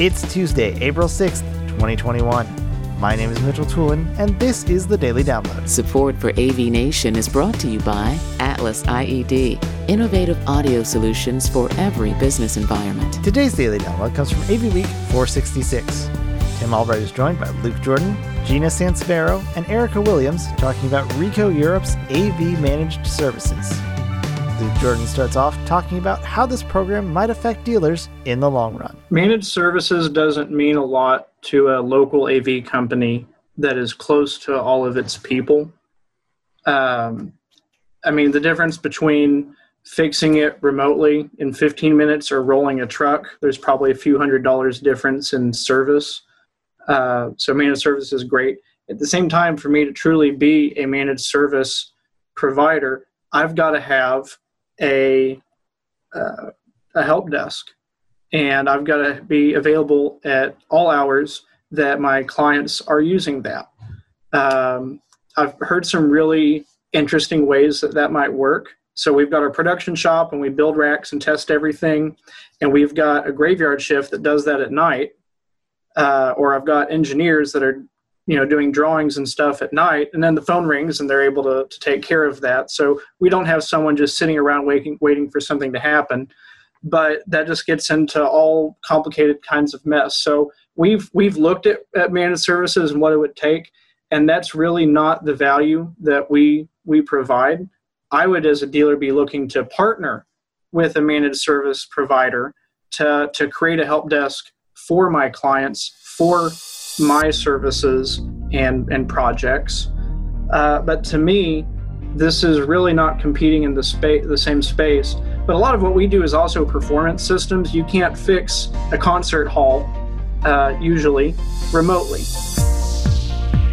It's Tuesday, April 6th, 2021. My name is Mitchell Tulin, and this is the Daily Download. Support for AV Nation is brought to you by Atlas IED, innovative audio solutions for every business environment. Today's Daily Download comes from AV Week 466. Tim Albright is joined by Luke Jordan, Gina Sansivero, and Erica Williams talking about Ricoh Europe's AV managed services. Luke Jordan starts off talking about how this program might affect dealers in the long run. Managed services doesn't mean a lot to a local AV company that is close to all of its people. Um, I mean, the difference between fixing it remotely in 15 minutes or rolling a truck, there's probably a few hundred dollars difference in service. Uh, so, managed service is great. At the same time, for me to truly be a managed service provider, I've got to have a uh, a help desk, and I've got to be available at all hours that my clients are using that. Um, I've heard some really interesting ways that that might work. So we've got our production shop and we build racks and test everything, and we've got a graveyard shift that does that at night. Uh, or I've got engineers that are you know doing drawings and stuff at night and then the phone rings and they're able to, to take care of that. So we don't have someone just sitting around waiting waiting for something to happen but that just gets into all complicated kinds of mess. So we've we've looked at, at managed services and what it would take and that's really not the value that we we provide. I would as a dealer be looking to partner with a managed service provider to to create a help desk for my clients for my services and and projects. Uh, but to me, this is really not competing in the space, the same space. But a lot of what we do is also performance systems. You can't fix a concert hall uh, usually remotely.